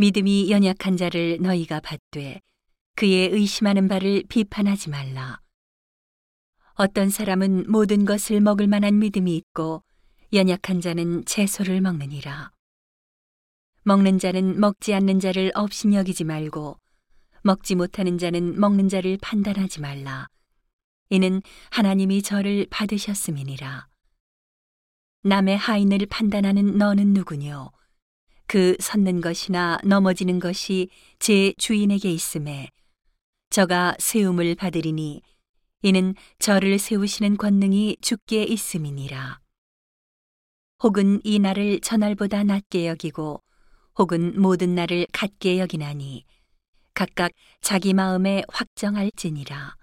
믿음이 연약한 자를 너희가 받되 그의 의심하는 바를 비판하지 말라. 어떤 사람은 모든 것을 먹을 만한 믿음이 있고 연약한 자는 채소를 먹느니라. 먹는 자는 먹지 않는 자를 없인 여기지 말고 먹지 못하는 자는 먹는 자를 판단하지 말라. 이는 하나님이 저를 받으셨음이니라. 남의 하인을 판단하는 너는 누구뇨? 그 섰는 것이나 넘어지는 것이 제 주인에게 있음에 저가 세움을 받으리니 이는 저를 세우시는 권능이 주께 있음이니라. 혹은 이 날을 저날보다 낮게 여기고 혹은 모든 날을 같게 여기나니 각각 자기 마음에 확정할지니라.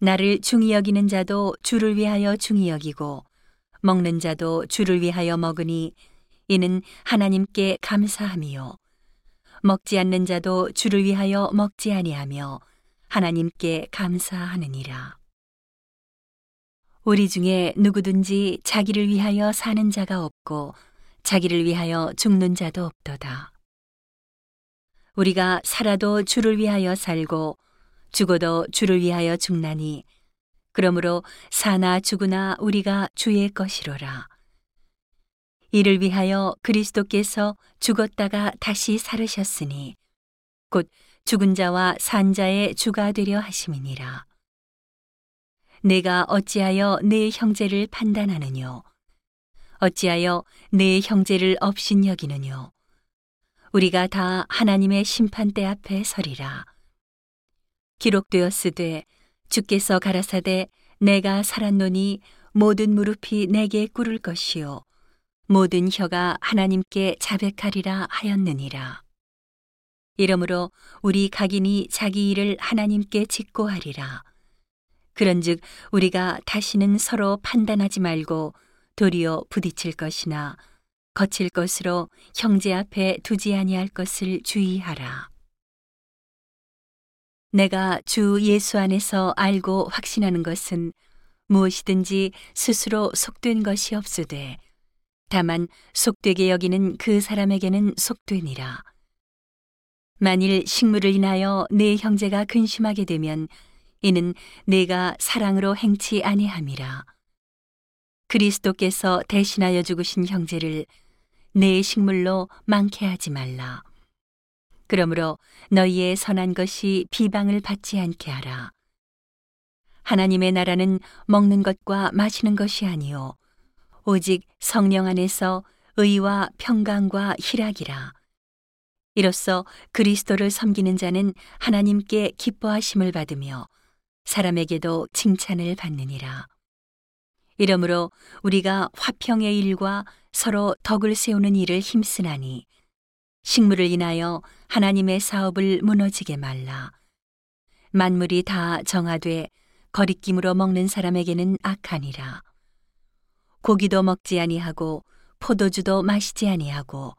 나를 중히 여기는 자도 주를 위하여 중히 여기고 먹는 자도 주를 위하여 먹으니 이는 하나님께 감사함이요 먹지 않는 자도 주를 위하여 먹지 아니하며 하나님께 감사하느니라. 우리 중에 누구든지 자기를 위하여 사는 자가 없고 자기를 위하여 죽는 자도 없도다. 우리가 살아도 주를 위하여 살고 죽어도 주를 위하여 죽나니 그러므로 사나 죽으나 우리가 주의 것이로라. 이를 위하여 그리스도께서 죽었다가 다시 살으셨으니 곧 죽은 자와 산 자의 주가 되려 하심이니라. 내가 어찌하여 내 형제를 판단하느뇨? 어찌하여 내 형제를 업신 여기느뇨? 우리가 다 하나님의 심판대 앞에 서리라. 기록되었으되 주께서 가라사대 내가 살았노니 모든 무릎이 내게 꿇을 것이요 모든 혀가 하나님께 자백하리라 하였느니라. 이러므로 우리 각인이 자기 일을 하나님께 직고하리라. 그런즉 우리가 다시는 서로 판단하지 말고 도리어 부딪힐 것이나 거칠 것으로 형제 앞에 두지 아니할 것을 주의하라. 내가 주 예수 안에서 알고 확신하는 것은 무엇이든지 스스로 속된 것이 없으되 다만 속되게 여기는 그 사람에게는 속되니라. 만일 식물을 인하여 내 형제가 근심하게 되면 이는 내가 사랑으로 행치 아니함이라. 그리스도께서 대신하여 죽으신 형제를 내 식물로 많게 하지 말라. 그러므로 너희의 선한 것이 비방을 받지 않게 하라. 하나님의 나라는 먹는 것과 마시는 것이 아니요 오직 성령 안에서 의와 평강과 희락이라. 이로써 그리스도를 섬기는 자는 하나님께 기뻐하심을 받으며 사람에게도 칭찬을 받느니라. 이러므로 우리가 화평의 일과 서로 덕을 세우는 일을 힘쓰나니 식물을 인하여 하나님의 사업을 무너지게 말라. 만물이 다 정하되 거리낌으로 먹는 사람에게는 악하니라. 고기도 먹지 아니하고 포도주도 마시지 아니하고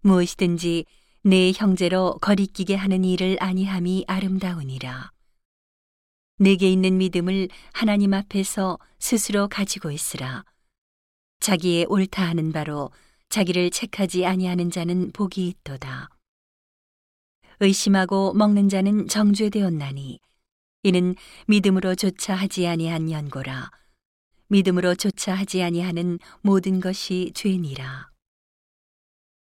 무엇이든지 내 형제로 거리끼게 하는 일을 아니함이 아름다우니라. 내게 있는 믿음을 하나님 앞에서 스스로 가지고 있으라. 자기의 옳다 하는 바로 자기를 책하지 아니하는 자는 복이 있도다. 의심하고 먹는 자는 정죄되었나니 이는 믿음으로조차 하지 아니한 연고라. 믿음으로조차 하지 아니하는 모든 것이 죄니라.